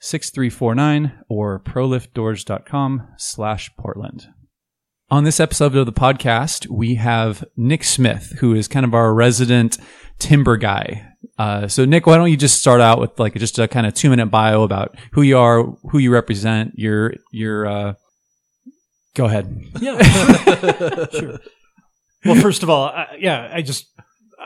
6349 or proliftdoors.com slash Portland. On this episode of the podcast, we have Nick Smith, who is kind of our resident timber guy. Uh, so Nick, why don't you just start out with like just a kind of two minute bio about who you are, who you represent, your, your, uh, go ahead. Yeah. sure. Well, first of all, I, yeah, I just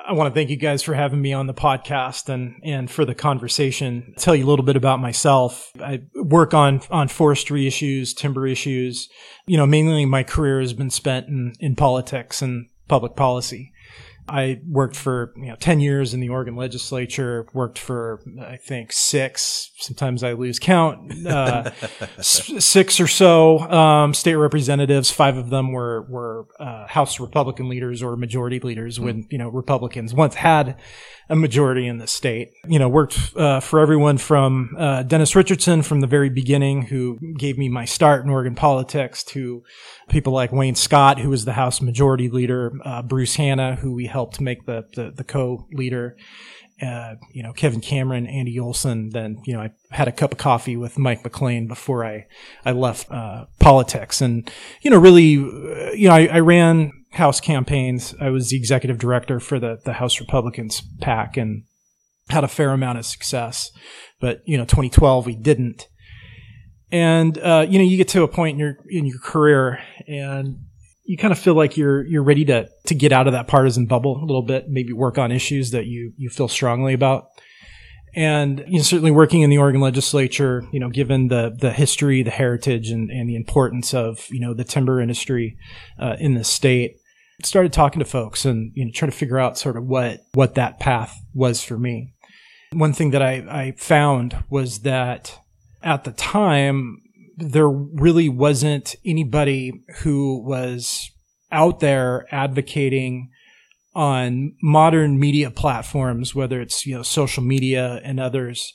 I want to thank you guys for having me on the podcast and, and for the conversation. I'll Tell you a little bit about myself. I work on, on forestry issues, timber issues. You know, mainly my career has been spent in, in politics and public policy. I worked for you know ten years in the Oregon legislature. Worked for I think six. Sometimes I lose count. Uh, six or so um, state representatives. Five of them were were uh, House Republican leaders or majority leaders mm-hmm. when you know Republicans once had a majority in the state. You know, worked uh, for everyone from uh, Dennis Richardson from the very beginning, who gave me my start in Oregon politics, to people like Wayne Scott, who was the House Majority Leader, uh, Bruce Hanna, who we helped make the the, the co-leader. Uh, you know, Kevin Cameron, Andy Olson. Then, you know, I had a cup of coffee with Mike McLane before I, I left, uh, politics. And, you know, really, uh, you know, I, I ran House campaigns. I was the executive director for the, the House Republicans PAC, and had a fair amount of success. But, you know, 2012, we didn't. And, uh, you know, you get to a point in your, in your career and you kind of feel like you're, you're ready to, to get out of that partisan bubble a little bit, maybe work on issues that you, you feel strongly about. And you know, certainly working in the Oregon legislature, you know, given the the history, the heritage, and, and the importance of you know the timber industry uh, in the state, started talking to folks and you know trying to figure out sort of what what that path was for me. One thing that I, I found was that at the time there really wasn't anybody who was out there advocating on modern media platforms, whether it's you know social media and others,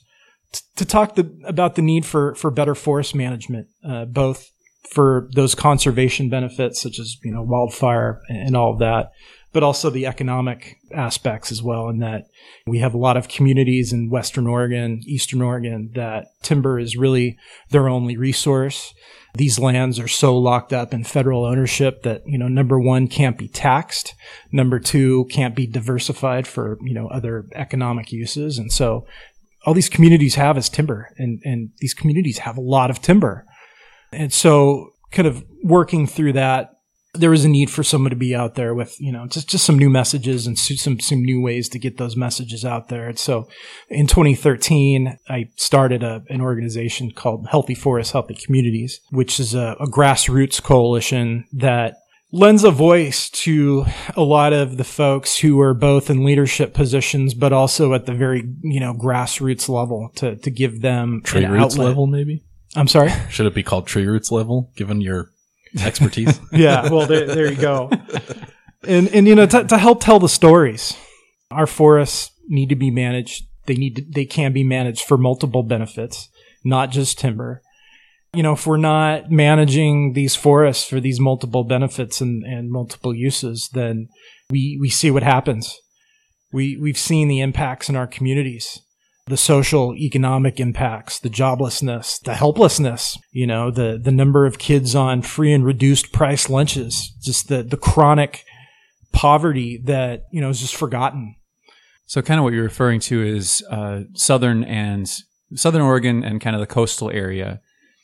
t- to talk the, about the need for for better forest management, uh, both for those conservation benefits such as you know wildfire and all of that but also the economic aspects as well in that we have a lot of communities in western oregon eastern oregon that timber is really their only resource. These lands are so locked up in federal ownership that you know number one can't be taxed. Number two can't be diversified for you know other economic uses. And so all these communities have is timber and and these communities have a lot of timber. And so kind of working through that, there was a need for someone to be out there with, you know, just, just some new messages and some, some new ways to get those messages out there. And so in 2013, I started a, an organization called Healthy Forests, Healthy Communities, which is a, a grassroots coalition that lends a voice to a lot of the folks who are both in leadership positions, but also at the very, you know, grassroots level to, to give them tree roots outlet. level, maybe. I'm sorry. Should it be called tree roots level, given your expertise? yeah. Well, there, there you go. And and you know to, to help tell the stories, our forests need to be managed. They need to, they can be managed for multiple benefits, not just timber. You know, if we're not managing these forests for these multiple benefits and, and multiple uses, then we we see what happens. We we've seen the impacts in our communities the social economic impacts, the joblessness, the helplessness, you know, the, the number of kids on free and reduced price lunches, just the, the chronic poverty that, you know, is just forgotten. So kind of what you're referring to is, uh, Southern and Southern Oregon and kind of the coastal area.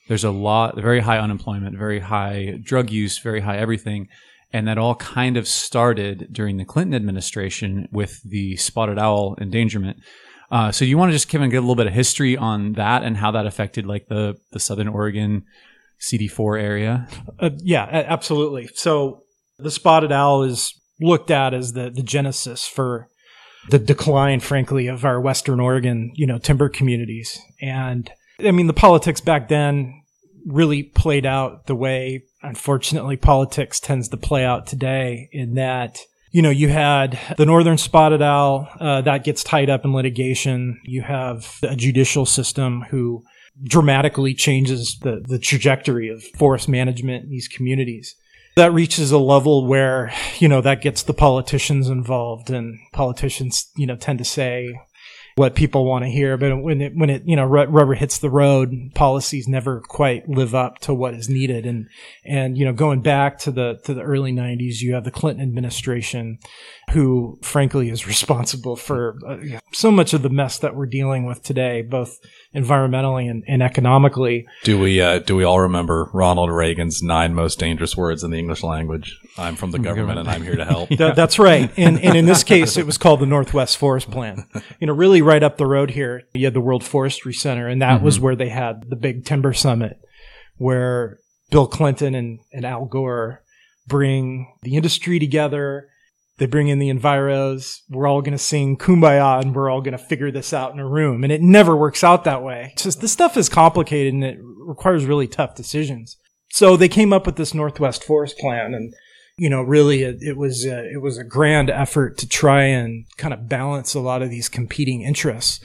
There's a lot, very high unemployment, very high drug use, very high everything. And that all kind of started during the Clinton administration with the spotted owl endangerment. Uh, so you want to just give a little bit of history on that and how that affected like the, the Southern Oregon CD4 area? Uh, yeah, absolutely. So the spotted owl is looked at as the, the genesis for the decline, frankly, of our Western Oregon, you know, timber communities. And I mean, the politics back then really played out the way, unfortunately, politics tends to play out today in that, you know, you had the northern spotted owl, uh, that gets tied up in litigation. You have a judicial system who dramatically changes the, the trajectory of forest management in these communities that reaches a level where, you know, that gets the politicians involved and politicians, you know, tend to say, what people want to hear. But when it, when it, you know, rubber hits the road, policies never quite live up to what is needed. And, and, you know, going back to the, to the early nineties, you have the Clinton administration who frankly is responsible for uh, so much of the mess that we're dealing with today, both environmentally and, and economically. Do we, uh, do we all remember Ronald Reagan's nine most dangerous words in the English language? I'm from the government and I'm here to help. That, that's right. And, and in this case, it was called the Northwest Forest Plan. You know, really right up the road here, you had the World Forestry Center, and that mm-hmm. was where they had the big timber summit where Bill Clinton and, and Al Gore bring the industry together. They bring in the enviros. We're all going to sing kumbaya and we're all going to figure this out in a room. And it never works out that way. Just this stuff is complicated and it requires really tough decisions. So they came up with this Northwest Forest Plan and you know, really it, it was a, it was a grand effort to try and kind of balance a lot of these competing interests.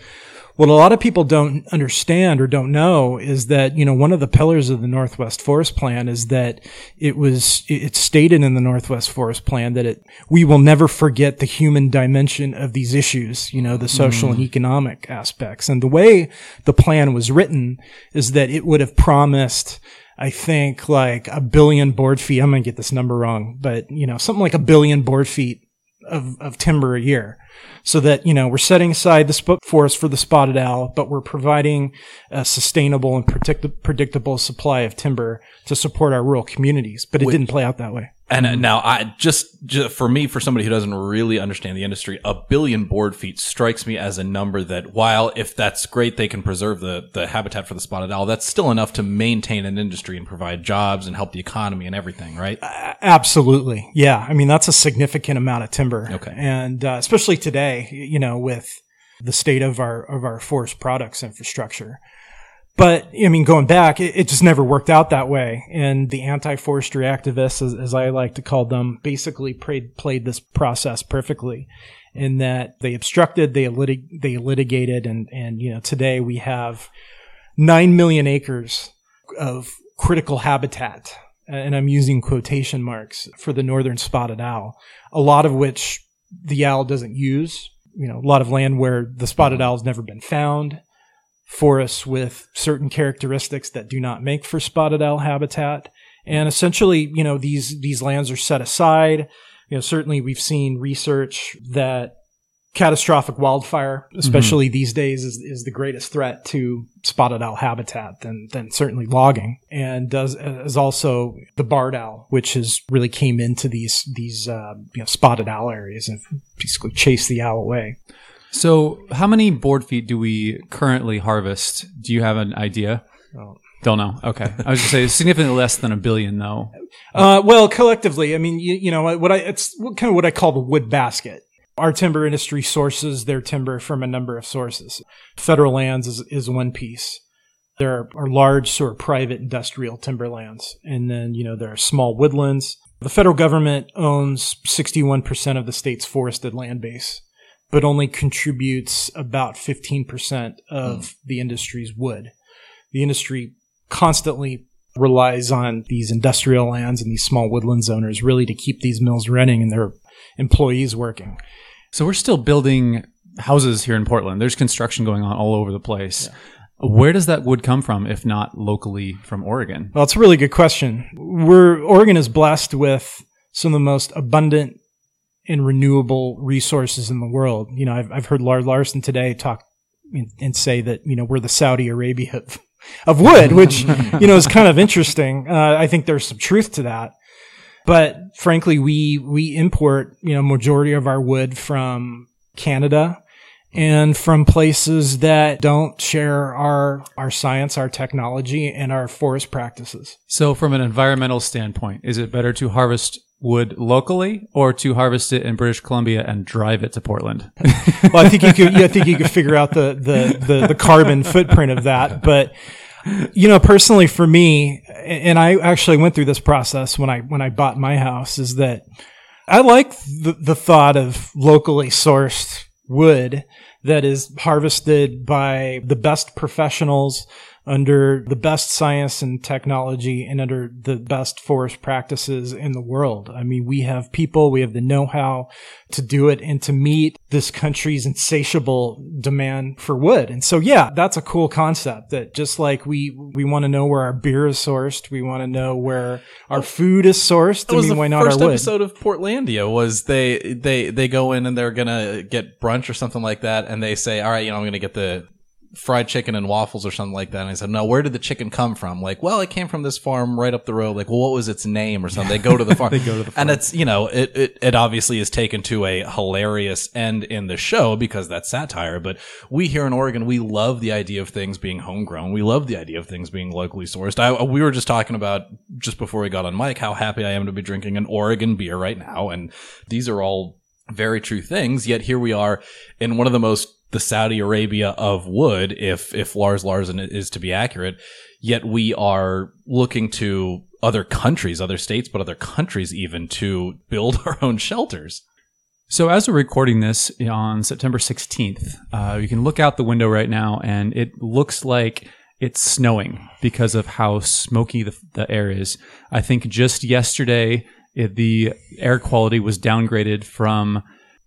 What a lot of people don't understand or don't know is that, you know, one of the pillars of the Northwest Forest Plan is that it was, it's stated in the Northwest Forest Plan that it, we will never forget the human dimension of these issues, you know, the social mm. and economic aspects. And the way the plan was written is that it would have promised I think like a billion board feet. I'm going to get this number wrong, but you know, something like a billion board feet of, of timber a year. So that, you know, we're setting aside the sp- forest for the spotted owl, but we're providing a sustainable and predict- predictable supply of timber to support our rural communities. But it Wait. didn't play out that way. And uh, now I just, just, for me, for somebody who doesn't really understand the industry, a billion board feet strikes me as a number that while if that's great, they can preserve the, the habitat for the spotted owl, that's still enough to maintain an industry and provide jobs and help the economy and everything, right? Uh, absolutely. Yeah. I mean, that's a significant amount of timber. Okay. And uh, especially today, you know, with the state of our, of our forest products infrastructure. But I mean, going back, it, it, just never worked out that way. And the anti-forestry activists, as, as I like to call them, basically played, played this process perfectly in that they obstructed, they, litig- they litigated, and, and, you know, today we have nine million acres of critical habitat. And I'm using quotation marks for the northern spotted owl, a lot of which the owl doesn't use. You know, a lot of land where the spotted owl has never been found forests with certain characteristics that do not make for spotted owl habitat. And essentially, you know, these, these lands are set aside. You know, certainly we've seen research that catastrophic wildfire, especially mm-hmm. these days, is, is the greatest threat to spotted owl habitat than, than certainly logging. And does, is also the barred owl, which has really came into these, these, uh, you know, spotted owl areas and basically chased the owl away. So, how many board feet do we currently harvest? Do you have an idea? Oh. Don't know. Okay, I was to say significantly less than a billion, though. Uh, well, collectively, I mean, you, you know, what I it's kind of what I call the wood basket. Our timber industry sources their timber from a number of sources. Federal lands is, is one piece. There are large sort of private industrial timberlands, and then you know there are small woodlands. The federal government owns 61% of the state's forested land base but only contributes about 15% of mm. the industry's wood. The industry constantly relies on these industrial lands and these small woodlands owners really to keep these mills running and their employees working. So we're still building houses here in Portland. There's construction going on all over the place. Yeah. Where does that wood come from, if not locally from Oregon? Well, it's a really good question. We're Oregon is blessed with some of the most abundant and renewable resources in the world. You know, I've, I've heard Lars Larson today talk and, and, say that, you know, we're the Saudi Arabia of, of wood, which, you know, is kind of interesting. Uh, I think there's some truth to that. But frankly, we, we import, you know, majority of our wood from Canada and from places that don't share our, our science, our technology, and our forest practices. So, from an environmental standpoint, is it better to harvest wood locally or to harvest it in British Columbia and drive it to Portland? well, I think you could, yeah, I think you could figure out the, the, the, the carbon footprint of that. But, you know, personally for me, and I actually went through this process when I, when I bought my house is that I like the, the thought of locally sourced wood that is harvested by the best professionals under the best science and technology and under the best forest practices in the world. I mean, we have people, we have the know-how to do it and to meet this country's insatiable demand for wood. And so, yeah, that's a cool concept that just like we, we want to know where our beer is sourced, we want to know where our food is sourced. That was I mean, the why not first our wood? episode of Portlandia was they they they go in and they're gonna get brunch or something like that, and they say, "All right, you know, I'm gonna get the fried chicken and waffles or something like that." And I said, "No, where did the chicken come from?" Like, well, it came from this farm right up the road. Like, well, what was its name or something? They go to the farm. They go to the farm. and it's you know it, it it obviously is taken to a hilarious end in the show because that's satire. But we here in Oregon, we love the idea of things being homegrown. We love the idea of things being locally sourced. I, we were just talking about just before we got on mic how happy I am to be drinking an Oregon beer right now, and these are all very true things. Yet here we are in one of the most the Saudi Arabia of wood, if if Lars Larson is to be accurate. Yet we are looking to other countries, other states, but other countries even to build our own shelters. So, as we're recording this on September 16th, uh, you can look out the window right now and it looks like it's snowing because of how smoky the, the air is. I think just yesterday, it, the air quality was downgraded from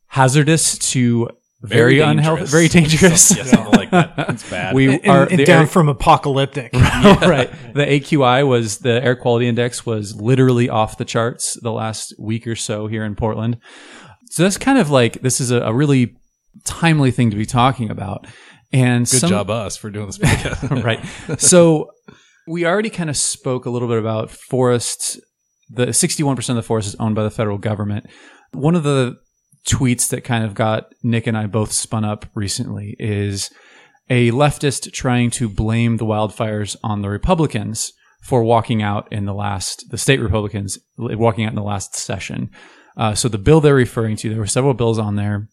hazardous to very, unhealthy, very dangerous. yeah, something like that. It's bad. We and, are and down air- from apocalyptic. right. The AQI was the air quality index was literally off the charts the last week or so here in Portland. So that's kind of like this is a, a really timely thing to be talking about. And Good some- job, us, for doing this podcast. right. So we already kind of spoke a little bit about forests. The 61% of the forest is owned by the federal government. One of the tweets that kind of got Nick and I both spun up recently is a leftist trying to blame the wildfires on the Republicans for walking out in the last, the state Republicans walking out in the last session. Uh, so the bill they're referring to, there were several bills on there.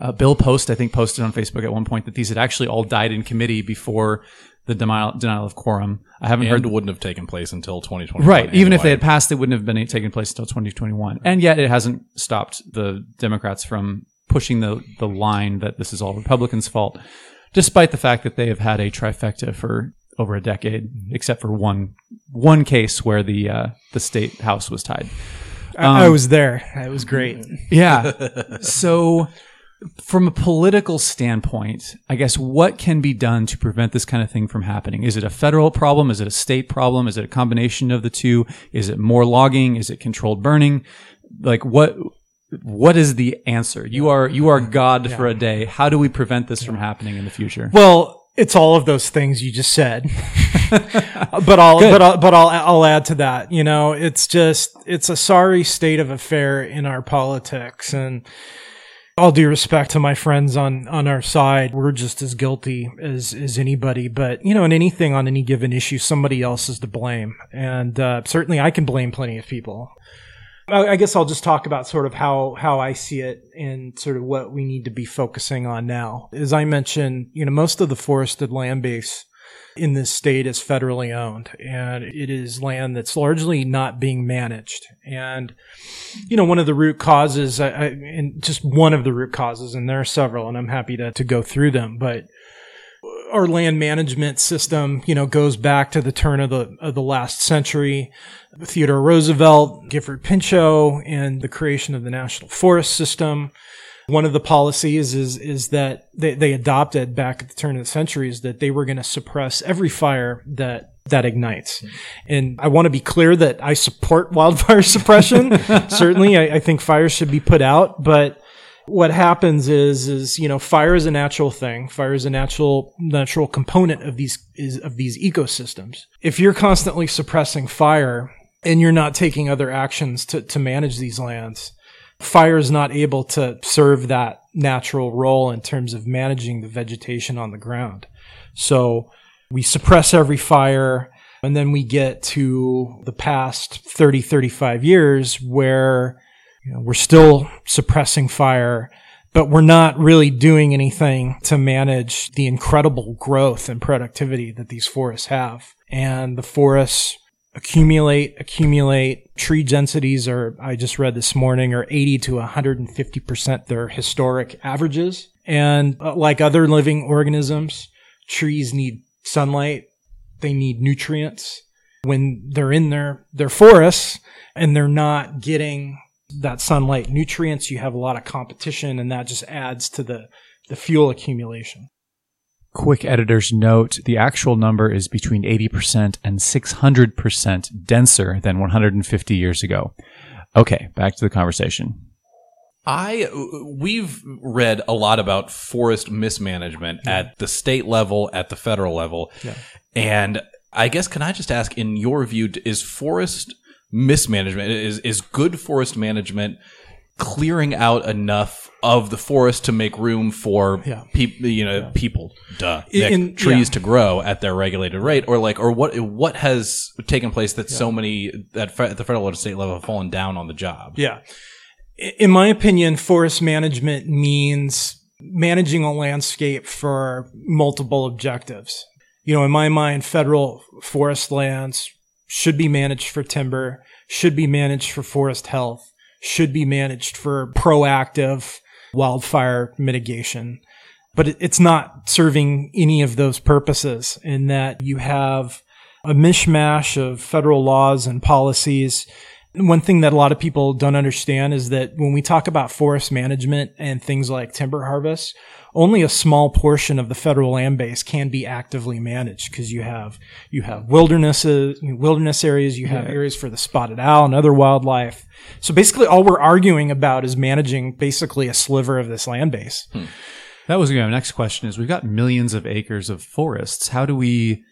Uh, Bill Post, I think, posted on Facebook at one point that these had actually all died in committee before the denial, denial of quorum. I haven't and heard wouldn't have taken place until 2020. Right. Even if they had passed, it wouldn't have been taken place until 2021. And yet it hasn't stopped the Democrats from pushing the, the line that this is all Republicans' fault, despite the fact that they have had a trifecta for over a decade, except for one, one case where the, uh, the state house was tied. I, I was there. It was great. Yeah. so, from a political standpoint, I guess what can be done to prevent this kind of thing from happening? Is it a federal problem? Is it a state problem? Is it a combination of the two? Is it more logging? Is it controlled burning? Like what? What is the answer? You are you are God for a day. How do we prevent this from happening in the future? Well, it's all of those things you just said. but I'll but I'll, but I'll I'll add to that. You know, it's just it's a sorry state of affair in our politics and all due respect to my friends on on our side, we're just as guilty as as anybody. But you know, in anything on any given issue, somebody else is to blame, and uh, certainly I can blame plenty of people. I I guess I'll just talk about sort of how how I see it and sort of what we need to be focusing on now. As I mentioned, you know, most of the forested land base in this state is federally owned and it is land that's largely not being managed. And, you know, one of the root causes, I, I, and just one of the root causes, and there are several, and I'm happy to, to go through them, but our land management system, you know, goes back to the turn of the of the last century. Theodore Roosevelt, Gifford Pinchot, and the creation of the National Forest System. One of the policies is is that they, they adopted back at the turn of the century is that they were going to suppress every fire that that ignites. And I want to be clear that I support wildfire suppression. Certainly, I, I think fires should be put out, but what happens is is you know fire is a natural thing fire is a natural natural component of these is of these ecosystems if you're constantly suppressing fire and you're not taking other actions to, to manage these lands, fire is not able to serve that natural role in terms of managing the vegetation on the ground. So we suppress every fire. And then we get to the past 30, 35 years where you know, we're still suppressing fire, but we're not really doing anything to manage the incredible growth and productivity that these forests have. And the forests accumulate, accumulate. Tree densities are, I just read this morning, are 80 to 150% their historic averages. And uh, like other living organisms, trees need sunlight. They need nutrients. When they're in their, their forests and they're not getting that sunlight nutrients, you have a lot of competition and that just adds to the, the fuel accumulation. Quick editor's note the actual number is between 80% and 600% denser than 150 years ago. Okay, back to the conversation. I we've read a lot about forest mismanagement yeah. at the state level, at the federal level, yeah. and I guess can I just ask, in your view, is forest mismanagement is is good forest management clearing out enough of the forest to make room for yeah. people, you know, yeah. people, duh, in, trees yeah. to grow at their regulated rate, or like, or what, what has taken place that so many at, at the federal and state level have fallen down on the job? Yeah. In my opinion, forest management means managing a landscape for multiple objectives. You know, in my mind, federal forest lands should be managed for timber, should be managed for forest health, should be managed for proactive wildfire mitigation. But it's not serving any of those purposes in that you have a mishmash of federal laws and policies one thing that a lot of people don't understand is that when we talk about forest management and things like timber harvest, only a small portion of the federal land base can be actively managed because you have you have wildernesses, wilderness areas, you have yeah. areas for the spotted owl and other wildlife. So basically, all we're arguing about is managing basically a sliver of this land base. Hmm. That was my next question: is we've got millions of acres of forests. How do we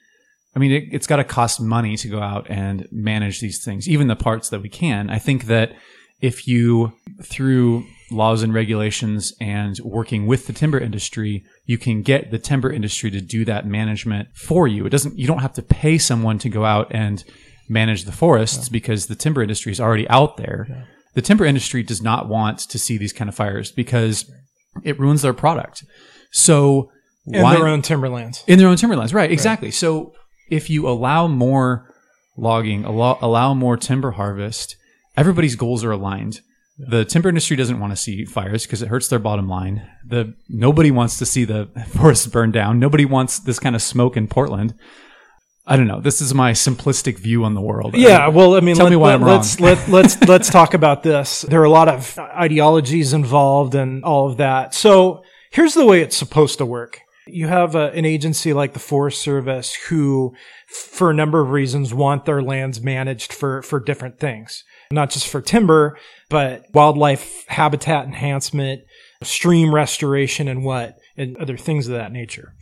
I mean, it, has got to cost money to go out and manage these things, even the parts that we can. I think that if you, through laws and regulations and working with the timber industry, you can get the timber industry to do that management for you. It doesn't, you don't have to pay someone to go out and manage the forests yeah. because the timber industry is already out there. Yeah. The timber industry does not want to see these kind of fires because it ruins their product. So, in why, their own timberlands. In their own timberlands, right? Exactly. Right. So if you allow more logging, allow, allow more timber harvest, everybody's goals are aligned. The timber industry doesn't want to see fires because it hurts their bottom line. The nobody wants to see the forests burn down. Nobody wants this kind of smoke in Portland. I don't know. This is my simplistic view on the world. Yeah, well, I mean, tell let, me why let, I'm wrong. Let's let, let's let's talk about this. There are a lot of ideologies involved and all of that. So here's the way it's supposed to work. You have a, an agency like the Forest Service who, for a number of reasons, want their lands managed for, for different things. Not just for timber, but wildlife habitat enhancement, stream restoration, and what, and other things of that nature.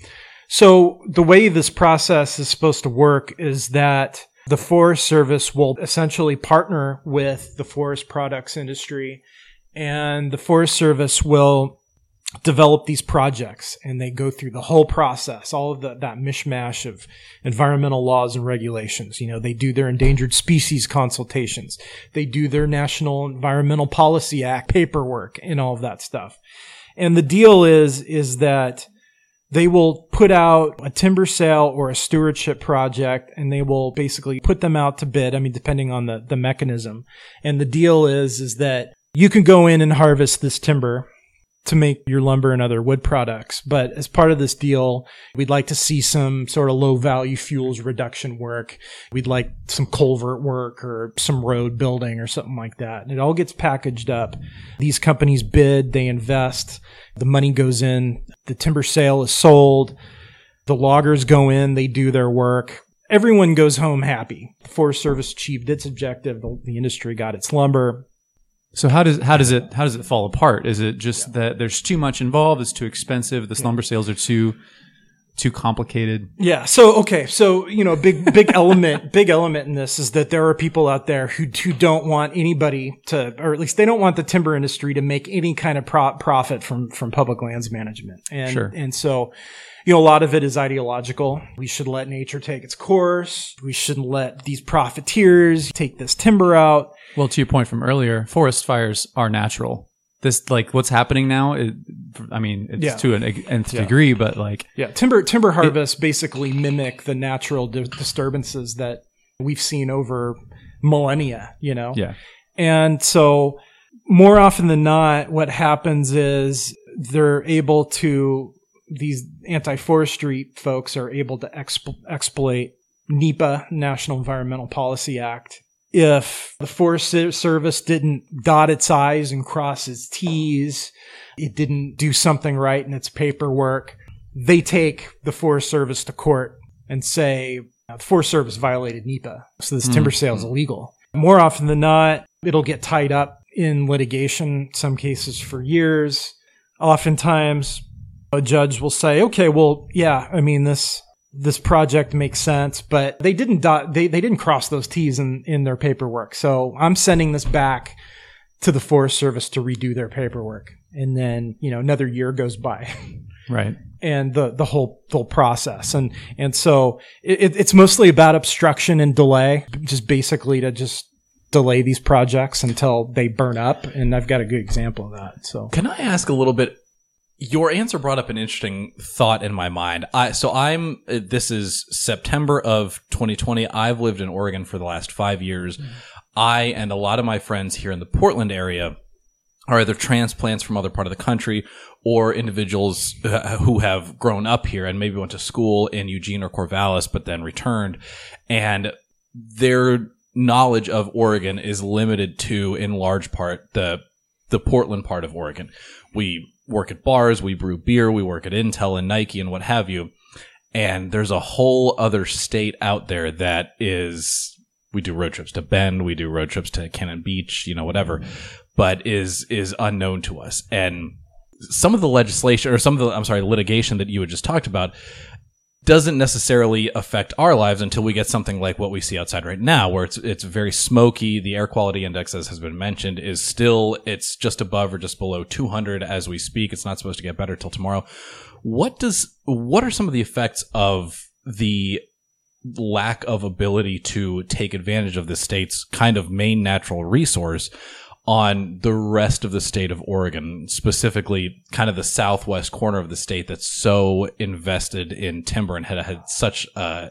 So the way this process is supposed to work is that the Forest Service will essentially partner with the forest products industry and the Forest Service will develop these projects and they go through the whole process, all of the, that mishmash of environmental laws and regulations. You know, they do their endangered species consultations. They do their National Environmental Policy Act paperwork and all of that stuff. And the deal is, is that they will put out a timber sale or a stewardship project and they will basically put them out to bid. I mean, depending on the, the mechanism. And the deal is, is that you can go in and harvest this timber to make your lumber and other wood products. But as part of this deal, we'd like to see some sort of low value fuels reduction work. We'd like some culvert work or some road building or something like that. And it all gets packaged up. These companies bid, they invest, the money goes in, the timber sale is sold, the loggers go in, they do their work. Everyone goes home happy. The Forest Service achieved its objective. The, the industry got its lumber so how does how does it how does it fall apart? Is it just that there's too much involved? It's too expensive. The slumber sales are too too complicated? Yeah. So okay. So you know, big big element, big element in this is that there are people out there who who don't want anybody to, or at least they don't want the timber industry to make any kind of pro- profit from from public lands management. And Sure. and so. You know, a lot of it is ideological. We should let nature take its course. We shouldn't let these profiteers take this timber out. Well, to your point from earlier, forest fires are natural. This, like, what's happening now, it, I mean, it's Yeah. to an nth degree, but like, Yeah, timber timber harvests basically mimic the natural di- disturbances that we've seen over millennia. You know, yeah. and so more often than not, what happens is they're able to these anti-forestry folks are able to exp- exploit NEPA, National Environmental Policy Act. If the Forest Service didn't dot its I's and cross its T's, it didn't do something right in its paperwork, they take the Forest Service to court and say uh, the Forest Service violated NEPA, so this timber sale is illegal. More often than not, it'll get tied up in litigation, some cases for years. Oftentimes, a judge will say, "Okay, well, yeah, I mean this this project makes sense, but they didn't dot, they they didn't cross those T's in in their paperwork, so I'm sending this back to the Forest Service to redo their paperwork." And then you know another year goes by. Right. and the the whole the whole process and and so it, it's mostly about obstruction and delay just basically to just delay these projects until they burn up and i've got a good example of that so Can I ask a little bit? Your answer brought up an interesting thought in my mind. I so I'm uh, this is September of 2020. I've lived in Oregon for the last 5 years. I and a lot of my friends here in the Portland area are either transplants from other part of the country or individuals uh, who have grown up here and maybe went to school in Eugene or Corvallis but then returned and their knowledge of Oregon is limited to in large part the the Portland part of Oregon. We work at bars, we brew beer, we work at Intel and Nike and what have you. And there's a whole other state out there that is we do road trips to Bend, we do road trips to Cannon Beach, you know, whatever, but is is unknown to us. And some of the legislation or some of the I'm sorry, litigation that you had just talked about doesn't necessarily affect our lives until we get something like what we see outside right now, where it's it's very smoky. The air quality index, as has been mentioned, is still it's just above or just below 200 as we speak. It's not supposed to get better till tomorrow. What does what are some of the effects of the lack of ability to take advantage of the state's kind of main natural resource on the rest of the state of Oregon, specifically kind of the southwest corner of the state that's so invested in timber and had had such a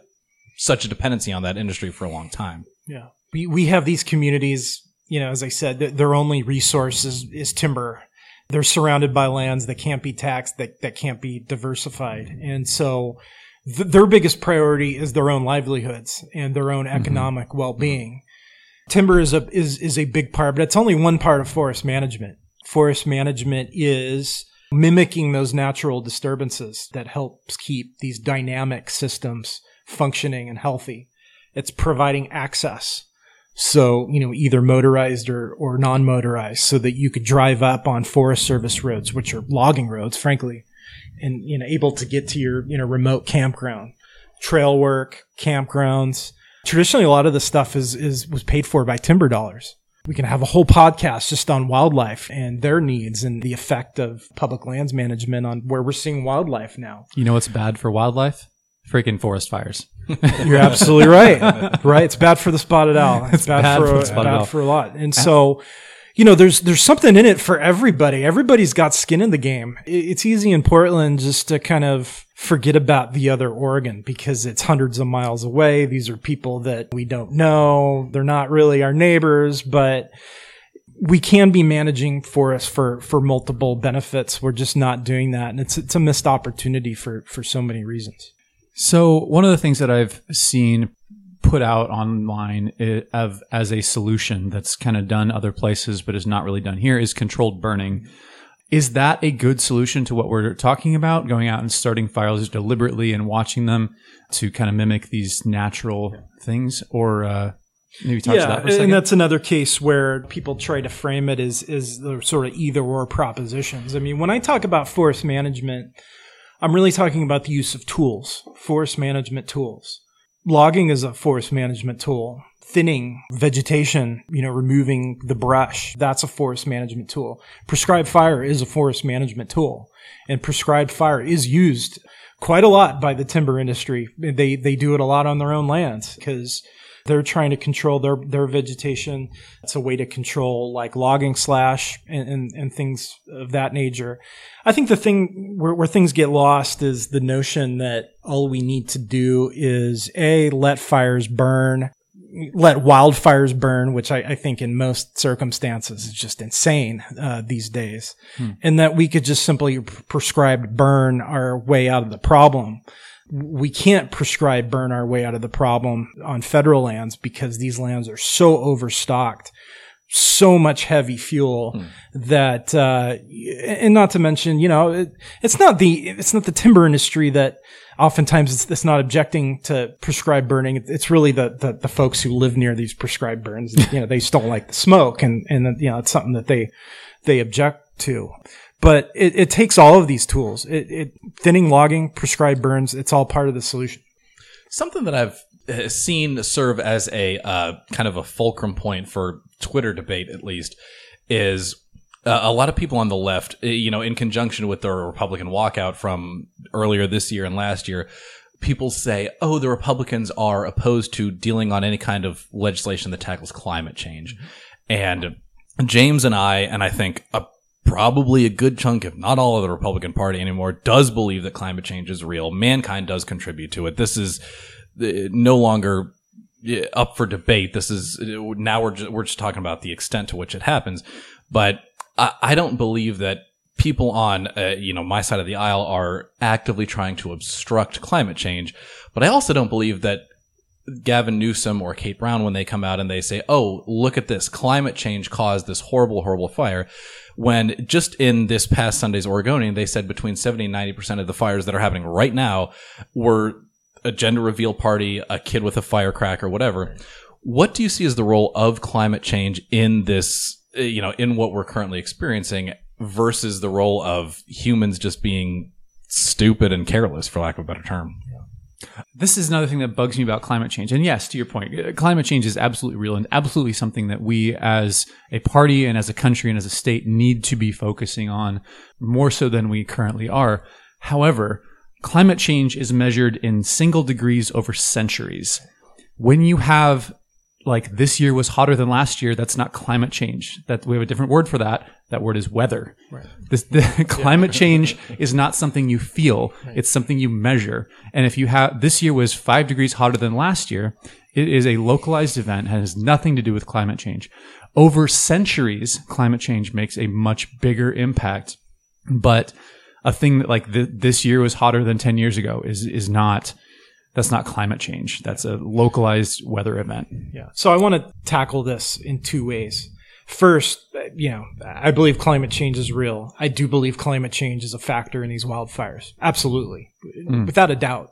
such a dependency on that industry for a long time. yeah. We, we have these communities you know as i said th- their only resource is, is timber. They're surrounded by lands that can't be taxed that, that can't be diversified. Mm-hmm. And so th- their biggest priority is their own livelihoods and their own mm-hmm. economic well-being timber is a is is a big part, but it's only one part of forest management. Forest management is mimicking those natural disturbances that helps keep these dynamic systems functioning and healthy. It's providing access. So, you know, either motorized or, or non-motorized so that you could drive up on Forest Service roads, which are logging roads, frankly, and, you know, able to get to your, you know, remote campground, trail work, campgrounds, traditionally a lot of the stuff is is was paid for by timber dollars. We can have a whole podcast just on wildlife and their needs and the effect of public lands management on where we're seeing wildlife now. You know what's bad for wildlife? Freaking forest fires. you're absolutely right. Right? It's bad for the spotted owl. It's, bad, bad for, for a, bad for a lot. And so you know there's there's something in it for everybody. Everybody's got skin in the game. It's easy in portland just to kind of forget about the other oregon because it's hundreds of miles away. These are people that we don't know. They're not really our neighbors but we can be managing forests for for multiple benefits. We're just not doing that. And it's it's a missed opportunity for for so many reasons. So one of the things that I've seen put out online of as a solution that's kind of done other places but is not really done here is controlled burning. Is that a good solution to what we're talking about? Going out and starting fires deliberately and watching them to kind of mimic these natural things, or uh, maybe talk to that for a second. and that's another case where people try to frame it as as the sort of either or propositions. I mean, when I talk about forest management, I'm really talking about the use of tools, forest management tools. Logging is a forest management tool. Thinning vegetation, you know, removing the brush, that's a forest management tool. Prescribed fire is a forest management tool. And prescribed fire is used quite a lot by the timber industry. They, they do it a lot on their own lands because they're trying to control their, their vegetation. It's a way to control like logging slash and, and, and things of that nature. I think the thing where, where things get lost is the notion that all we need to do is A, let fires burn, let wildfires burn, which I, I, think in most circumstances is just insane uh, these days, hmm. and that we could just simply prescribe burn our way out of the problem. We can't prescribe burn our way out of the problem on federal lands because these lands are so overstocked so much heavy fuel hmm. that uh, and not to mention you know it, it's not the it's not the timber industry that oftentimes it's, it's not objecting to prescribed burning it's really the, the, the folks who live near these prescribed burns you know they just don't like the smoke and and you know it's something that they they object to but it, it takes all of these tools. It, it thinning, logging, prescribed burns. It's all part of the solution. Something that I've uh, seen serve as a uh, kind of a fulcrum point for Twitter debate, at least, is uh, a lot of people on the left, uh, you know, in conjunction with the Republican walkout from earlier this year and last year, people say, oh, the Republicans are opposed to dealing on any kind of legislation that tackles climate change. And James and I, and I think a probably a good chunk, if not all of the Republican Party anymore, does believe that climate change is real. Mankind does contribute to it. This is uh, no longer uh, up for debate. This is now we're just, we're just talking about the extent to which it happens. But I, I don't believe that people on uh, you know my side of the aisle are actively trying to obstruct climate change. But I also don't believe that Gavin Newsom or Kate Brown when they come out and they say, "Oh, look at this! Climate change caused this horrible, horrible fire." when just in this past Sunday's Oregonian, they said between 70 and 90% of the fires that are happening right now were a gender reveal party, a kid with a firecracker, whatever. What do you see as the role of climate change in this, uh, you know, in what we're currently experiencing versus the role of humans just being stupid and careless, for lack of a better term? This is another thing that bugs me about climate change. And yes, to your point, uh, climate change is absolutely real and absolutely something that we as a party and as a country and as a state need to be focusing on more so than we currently are. However, climate change is measured in single degrees over centuries. When you have like this year was hotter than last year, that's not climate change. That we have a different word for that. That word is weather. Right. This, the climate change is not something you feel. Right. It's something you measure. And if you have this year was five degrees hotter than last year, it is a localized event, has nothing to do with climate change. Over centuries, climate change makes a much bigger impact. But a thing that like th- this year was hotter than 10 years ago is, is not, that's not climate change. That's a localized weather event. Yeah. So I want to tackle this in two ways. First, you know, I believe climate change is real. I do believe climate change is a factor in these wildfires. Absolutely. Mm. Without a doubt.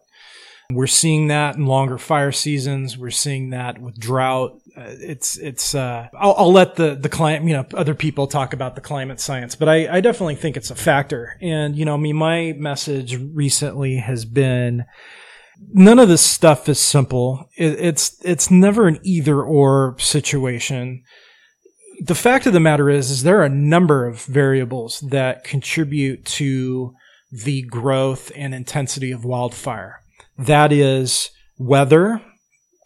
We're seeing that in longer fire seasons. We're seeing that with drought. Uh, it's, it's, uh, I'll, I'll, let the, the climate, you know, other people talk about the climate science, but I, I definitely think it's a factor. And, you know, I mean, my message recently has been, none of this stuff is simple. It, it's it's never an either or situation. The fact of the matter is, is there are a number of variables that contribute to the growth and intensity of wildfire. That is weather,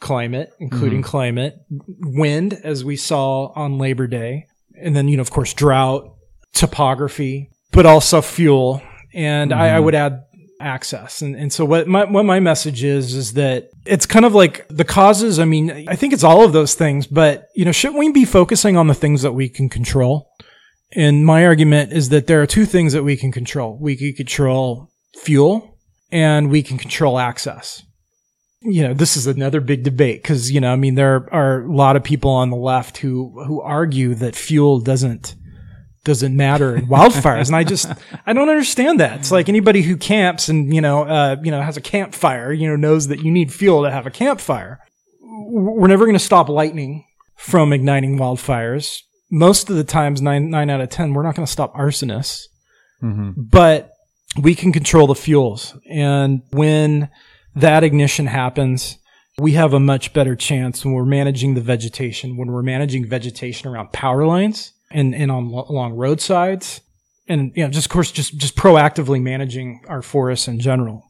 climate, including mm-hmm. climate, wind, as we saw on Labor Day, and then you know, of course, drought, topography, but also fuel. And mm-hmm. I, I, mm-hmm. would add access. And, and so what my, what my message is, is that it's kind of like the causes. I mean, I think it's all of those things, but you know, shouldn't we be focusing on the things that we can control? And my argument is that there are two things that we can control. We can control fuel and we can control access. You know, this is another big debate because, you know, I mean, there are a lot of people on the left who, who argue that fuel doesn't, doesn't matter in wildfires. and I just, I don't understand that. It's like anybody who camps and, you know, uh, you know, has a campfire, you know, knows that you need fuel to have a campfire. We're never going to stop lightning from igniting wildfires. Most of the times, nine, nine out of 10, we're not going to stop arsonists. Mm-hmm. But we can control the fuels. And when that ignition happens, we have a much better chance when we're managing the vegetation, when we're managing vegetation around power lines and, and on along roadsides. And, you know, just of course, just, just proactively managing our forests in general.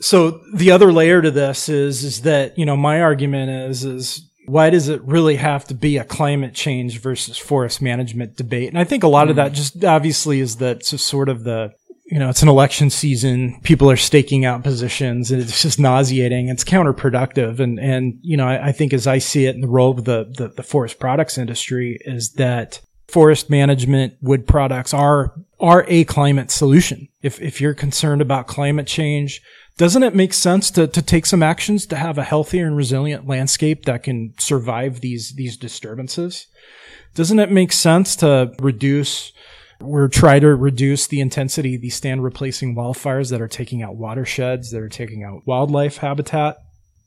So the other layer to this is, is that, you know, my argument is, is why does it really have to be a climate change versus forest management debate? And I think a lot mm. of that just obviously is that sort of the you know, it's an election season. People are staking out positions and it's just nauseating. It's counterproductive. And, and, you know, I, I think as I see it in the role of the, the, the forest products industry is that forest management wood products are, are a climate solution. If, if you're concerned about climate change, doesn't it make sense to, to take some actions to have a healthier and resilient landscape that can survive these, these disturbances? Doesn't it make sense to reduce we're trying to reduce the intensity of these stand replacing wildfires that are taking out watersheds, that are taking out wildlife habitat.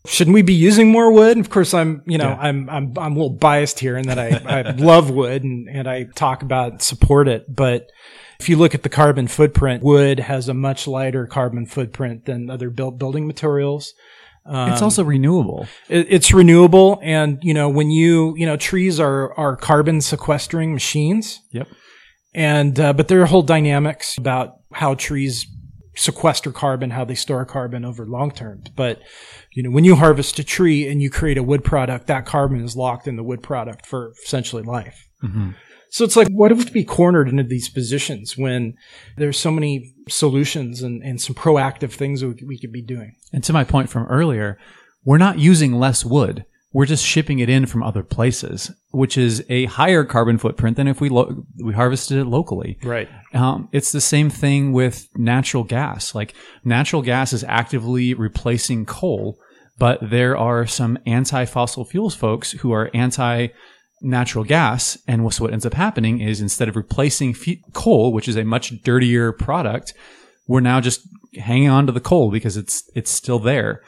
Shouldn't we be using more wood? Of course, I'm, you know, yeah. I'm, I'm, I'm a little biased here in that I, I love wood and, and I talk about support it. But if you look at the carbon footprint, wood has a much lighter carbon footprint than other built building materials. Um, it's also renewable. It, it's renewable, and you know when you you know trees are are carbon sequestering machines. Yep. And, uh, but there are whole dynamics about how trees sequester carbon, how they store carbon over long term. But, you know, when you harvest a tree and you create a wood product, that carbon is locked in the wood product for essentially life. Mm-hmm. So it's like, what if we be cornered into these positions when there's so many solutions and, and some proactive things we, we could be doing? And to my point from earlier, we're not using less wood we're just shipping it in from other places, which is a higher carbon footprint than if we lo- we harvested it locally. Right. Um, it's the same thing with natural gas. Like natural gas is actively replacing coal, but there are some anti-fossil fuels folks who are anti natural gas. And so what ends up happening is instead of replacing coal, which is a much dirtier product, we're now just hanging on to the coal because it's it's still there.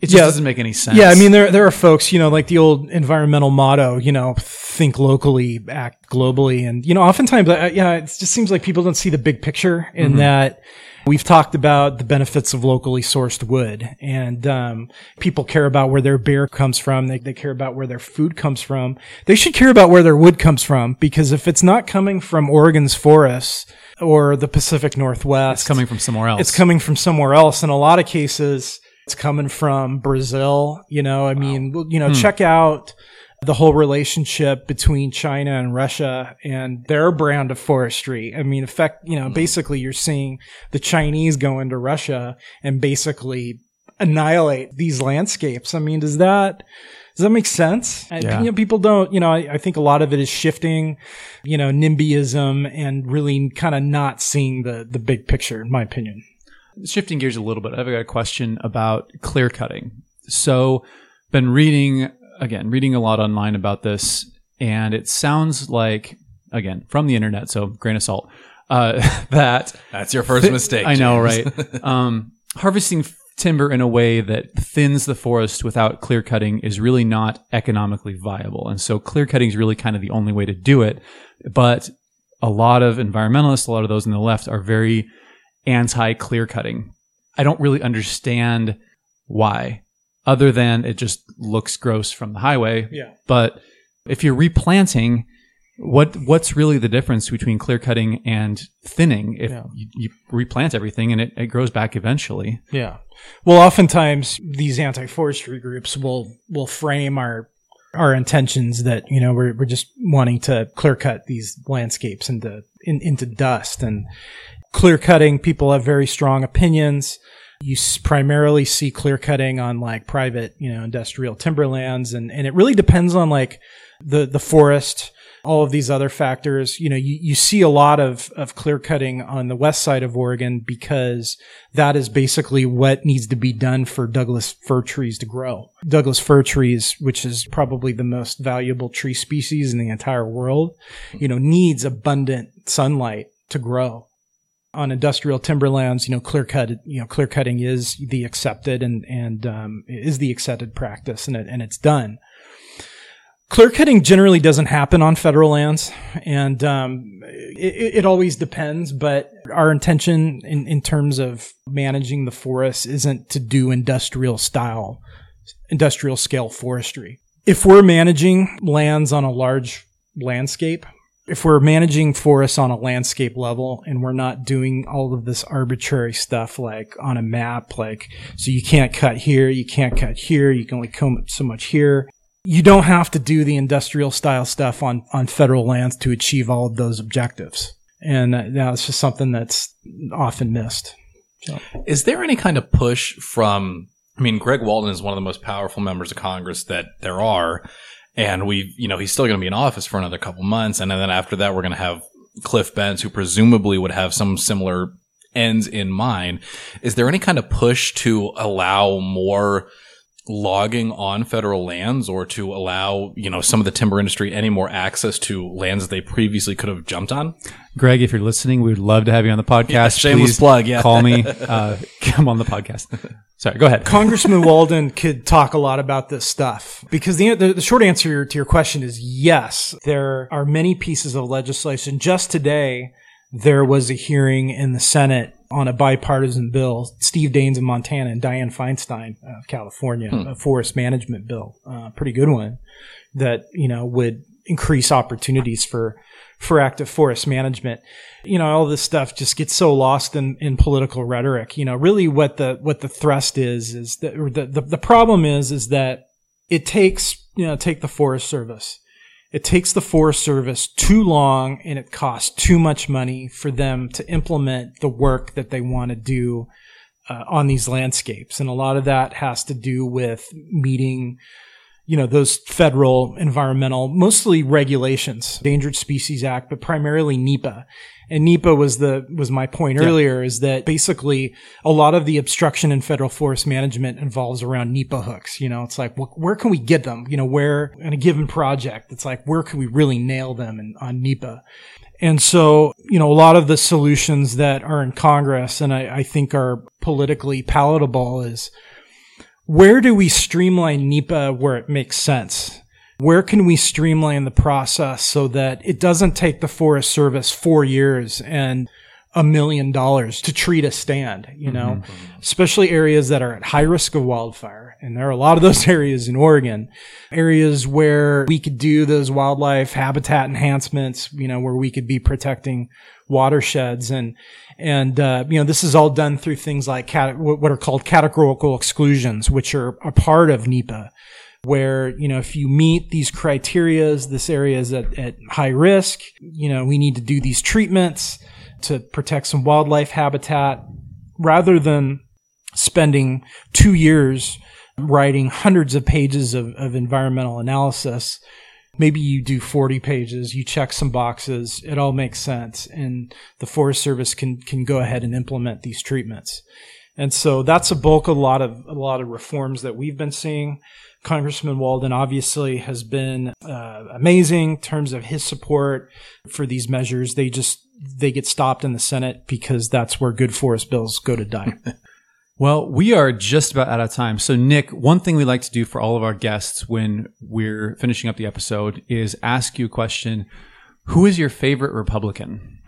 It just yeah. doesn't make any sense. Yeah, I mean, there there are folks, you know, like the old environmental motto, you know, think locally, act globally, and you know, oftentimes, yeah, it just seems like people don't see the big picture in mm-hmm. that. We've talked about the benefits of locally sourced wood, and um, people care about where their beer comes from. They, they care about where their food comes from. They should care about where their wood comes from because if it's not coming from Oregon's forests or the Pacific Northwest, it's coming from somewhere else. It's coming from somewhere else. In a lot of cases, it's coming from Brazil. You know, I mean, you know, hmm. check out the whole relationship between China and Russia and their brand of forestry. I mean, effect, you know, hmm. basically you're seeing the Chinese go into Russia and basically annihilate these landscapes. I mean, does that, does that make sense? Yeah. you know, people don't, you know, I, I, think a lot of it is shifting, you know, NIMBYism and really kind of not seeing the, the big picture, in my opinion shifting gears a little bit, I've got a question about clear cutting. So, been reading again, reading a lot online about this, and it sounds like again from the internet, so grain of salt. Uh, that that's your first mistake. I know, right? um, harvesting timber in a way that thins the forest without clear cutting is really not economically viable, and so clear cutting is really kind of the only way to do it. But a lot of environmentalists, a lot of those on the left, are very anti clear cutting. I don't really understand why, other than it just looks gross from the highway. Yeah. But if you're replanting, what what's really the difference between clear cutting and thinning? If yeah. you, you, replant everything and it, it grows back eventually. Yeah. Well, oftentimes these anti-forestry groups will will frame our our intentions that you know we're we're just wanting to clear cut these landscapes into in, into dust and clear cutting, people have very strong opinions. You primarily see clear cutting on like private, you know, industrial timberlands. And, and it really depends on like the, the forest, all of these other factors. You know, you, you see a lot of, of clear cutting on the west side of Oregon because that is basically what needs to be done for Douglas fir trees to grow. Douglas fir trees, which is probably the most valuable tree species in the entire world, you know, needs abundant sunlight to grow on industrial timberlands, you know, clear cut, you know, clear cutting is the accepted and, and, um, is the accepted practice and it, and it's done. Clear cutting generally doesn't happen on federal lands, and um, it, it, always depends. But our intention in, in terms of managing the forest isn't to do industrial style, industrial scale forestry. If we're managing lands on a large landscape, if we're managing forests on a landscape level and we're not doing all of this arbitrary stuff like on a map, like, so you can't cut here, you can't cut here, you can only come so much here. You don't have to do the industrial style stuff on, on federal lands to achieve all of those objectives. And uh, that's just something that's often missed. So. Is there any kind of push from, I mean, Greg Walden is one of the most powerful members of Congress that there are and we, you know, he's still going to be in office for another couple months, and then after that, we're going to have Cliff Bentz, who presumably would have some similar ends in mind. Is there any kind of push to allow more logging on federal lands or to allow, you know, some of the timber industry any more access to lands they previously could have jumped on? Greg, if you're listening, we would love to have you on the podcast. Yeah, shameless Please plug, yeah. Call me. Uh, come on the podcast. Sorry, go ahead. Congressman Walden could talk a lot about this stuff because the, the, the short answer to your question is yes. There are many pieces of legislation. Just today, there was a hearing in the Senate on a bipartisan bill, Steve Daines of Montana and Dianne Feinstein of California, hmm. a forest management bill, uh, pretty good one that, you know, would increase opportunities for, for active forest management. You know, all this stuff just gets so lost in, in political rhetoric. You know, really what the, what the thrust is, is that, the, the, the problem is, is that it takes, you know, take the Forest Service it takes the Forest Service too long and it costs too much money for them to implement the work that they want to do uh, on these landscapes. And a lot of that has to do with meeting, you know, those federal environmental, mostly regulations, Endangered Species Act, but primarily NEPA. And NEPA was the, was my point yeah. earlier is that basically a lot of the obstruction in federal forest management involves around NEPA hooks. You know, it's like, wh- where can we get them? You know, where in a given project, it's like, where can we really nail them in, on NEPA? And so, you know, a lot of the solutions that are in Congress and I, I think are politically palatable is where do we streamline NEPA where it makes sense? Where can we streamline the process so that it doesn't take the Forest Service four years and a million dollars to treat a stand, you know, mm-hmm. especially areas that are at high risk of wildfire. And there are a lot of those areas in Oregon, areas where we could do those wildlife habitat enhancements, you know, where we could be protecting watersheds and, and, uh, you know, this is all done through things like cat- what are called categorical exclusions, which are a part of NEPA where, you know, if you meet these criterias, this area is at, at high risk, you know, we need to do these treatments to protect some wildlife habitat. Rather than spending two years writing hundreds of pages of, of environmental analysis maybe you do 40 pages, you check some boxes, it all makes sense, and the Forest Service can can go ahead and implement these treatments. And so that's a bulk of a lot of a lot of reforms that we've been seeing. Congressman Walden obviously has been uh, amazing in terms of his support for these measures. They just they get stopped in the Senate because that's where good forest bills go to die. well, we are just about out of time. So, Nick, one thing we like to do for all of our guests when we're finishing up the episode is ask you a question. Who is your favorite Republican?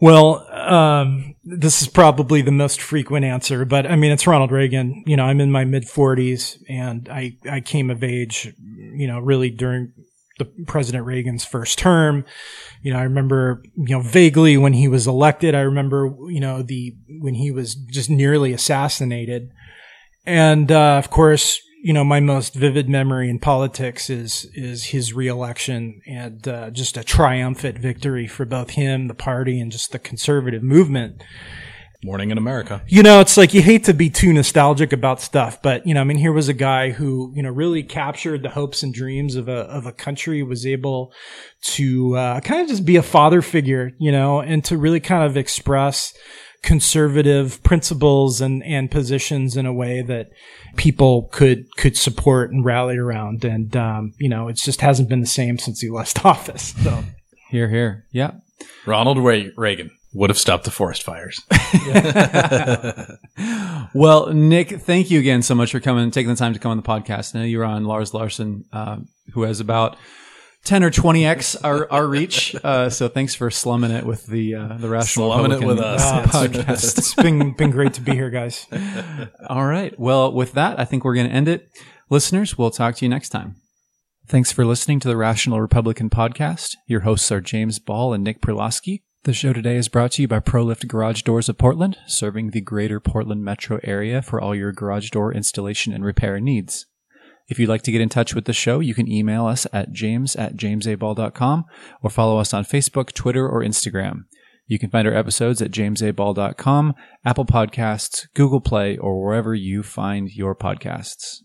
Well, um, this is probably the most frequent answer, but I mean, it's Ronald Reagan. You know, I'm in my mid 40s and I, I came of age, you know, really during the President Reagan's first term. You know, I remember, you know, vaguely when he was elected. I remember, you know, the, when he was just nearly assassinated. And, uh, of course, you know, my most vivid memory in politics is is his reelection and uh, just a triumphant victory for both him, the party, and just the conservative movement. Morning in America. You know, it's like you hate to be too nostalgic about stuff, but you know, I mean, here was a guy who you know really captured the hopes and dreams of a of a country, was able to uh, kind of just be a father figure, you know, and to really kind of express conservative principles and, and positions in a way that people could could support and rally around. And um, you know, it just hasn't been the same since he left office. So here, here, yeah. Ronald Reagan. Would have stopped the forest fires. well, Nick, thank you again so much for coming, taking the time to come on the podcast. I know you're on Lars Larson, uh, who has about 10 or 20x our, our reach. Uh, so thanks for slumming it with the, uh, the Rational Slumming it Republican, with us. uh, Uh, podcast. it's been been great to be here, guys. All right. Well, with that, I think we're going to end it. Listeners, we'll talk to you next time. Thanks for listening to the Rational Republican podcast. Your hosts are James Ball and Nick Perlosky. The show today is brought to you by ProLift Garage Doors of Portland, serving the greater Portland metro area for all your garage door installation and repair needs. If you'd like to get in touch with the show, you can email us at james at jamesaball.com or follow us on Facebook, Twitter, or Instagram. You can find our episodes at jamesaball.com, Apple Podcasts, Google Play, or wherever you find your podcasts.